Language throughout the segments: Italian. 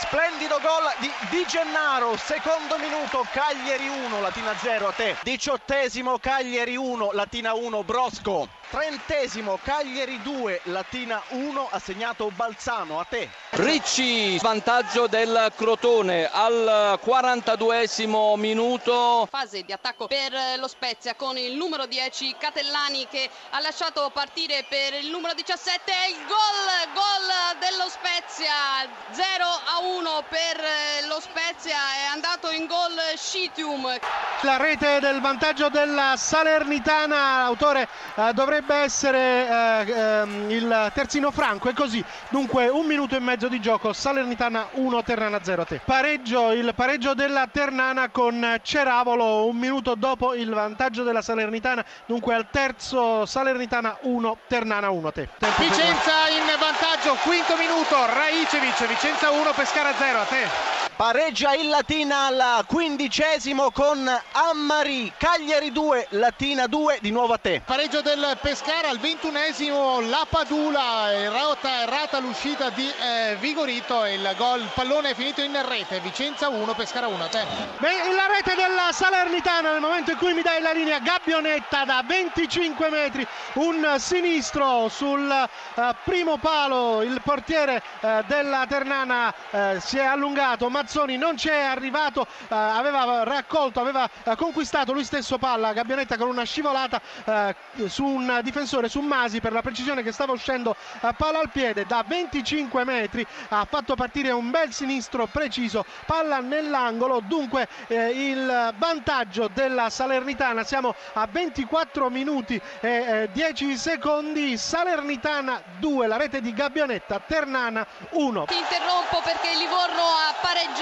Splendido gol di Di Gennaro, secondo minuto, Cagliari 1, Latina 0 a te, diciottesimo Cagliari 1, Latina 1, Brosco, trentesimo Cagliari 2, Latina 1, assegnato Balzano a te. Ricci, vantaggio del Crotone al 42esimo minuto. Fase di attacco per lo Spezia con il numero 10 Catellani che ha lasciato partire per il numero 17 il gol, gol dello Spezia 0 a 1 per lo Spezia è andato in gol Scitium. La rete del vantaggio della Salernitana, autore eh, dovrebbe essere eh, ehm, il terzino Franco, è così. Dunque un minuto e mezzo di gioco, Salernitana 1, Ternana 0 a te. Pareggio, il pareggio della Ternana con Ceravolo, un minuto dopo il vantaggio della Salernitana, dunque al terzo Salernitana 1, Ternana 1 a te. Tempo Vicenza in vantaggio, quinto minuto, Raicevic, Vicenza 1, Pescara 0 a te. Pareggia il Latina al quindicesimo con Ammari, Cagliari 2, Latina 2, di nuovo a te. Pareggio del Pescara al ventunesimo, la Padula, errata, errata l'uscita di eh, Vigorito e il gol, il pallone è finito in rete, Vicenza 1, Pescara 1 a te. Beh, la rete della Salernitana nel momento in cui mi dai la linea Gabbionetta da 25 metri, un sinistro sul eh, primo palo, il portiere eh, della Ternana eh, si è allungato, Mazzoni non c'è arrivato, eh, aveva raccolto, aveva eh, conquistato lui stesso palla, Gabbionetta con una scivolata eh, su un difensore, su Masi per la precisione che stava uscendo a palla al piede da 25 metri, ha fatto partire un bel sinistro preciso, palla nell'angolo, dunque eh, il vantaggio della Salernitana, siamo a 24 minuti e eh, 10 secondi, Salernitana 2, la rete di Gabbionetta, Ternana 1. Ti interrompo perché Livorno ha pareggiato,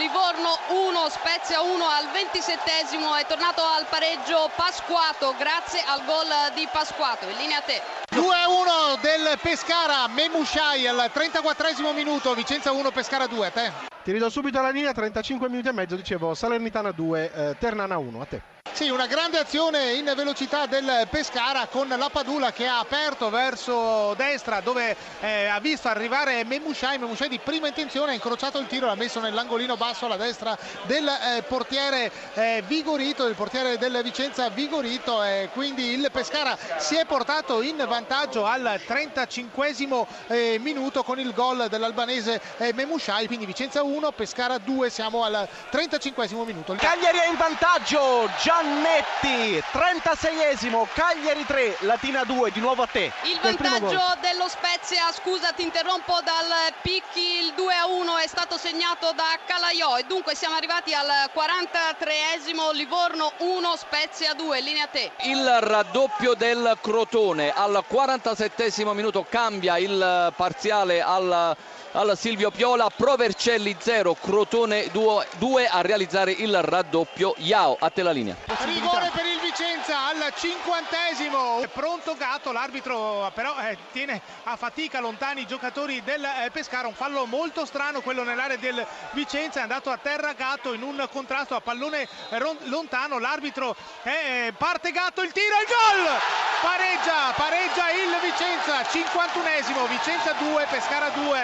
Livorno 1, Spezia 1 al 27esimo, è tornato al pareggio Pasquato grazie al gol di Pasquato, in linea a te. 2-1 del Pescara, Memushai al 34esimo minuto, Vicenza 1, Pescara 2 a te. Ti ridò subito la linea, 35 minuti e mezzo, dicevo Salernitana 2, eh, Ternana 1, a te. Sì, una grande azione in velocità del Pescara con la Padula che ha aperto verso destra dove eh, ha visto arrivare Memushai, Memushai di prima intenzione ha incrociato il tiro, l'ha messo nell'angolino basso alla destra del eh, portiere eh, Vigorito, il portiere del Vicenza Vigorito e quindi il Pescara si è portato in vantaggio al 35 eh, minuto con il gol dell'albanese eh, Memushai, quindi Vicenza 1, Pescara 2, siamo al 35 minuto. Cagliari è in vantaggio, Giannetti, 36esimo, Cagliari 3, Latina 2, di nuovo a te. Il vantaggio dello Spezia, scusa ti interrompo dal Picchi, il 2 a 1 è stato segnato da Calaiò e dunque siamo arrivati al 43esimo, Livorno 1, Spezia 2, linea a te. Il raddoppio del Crotone al 47esimo minuto cambia il parziale al, al Silvio Piola, Provercelli 0, Crotone 2 a realizzare il raddoppio. Iao, a te la linea. Rigore per il Vicenza al cinquantesimo. Pronto Gatto, l'arbitro però eh, tiene a fatica lontani i giocatori del eh, Pescara. Un fallo molto strano quello nell'area del Vicenza. È andato a terra Gatto in un contrasto a pallone lontano. L'arbitro eh, parte Gatto, il tiro, il gol! Pareggia, pareggia il Vicenza. 51esimo, Vicenza 2, Pescara 2.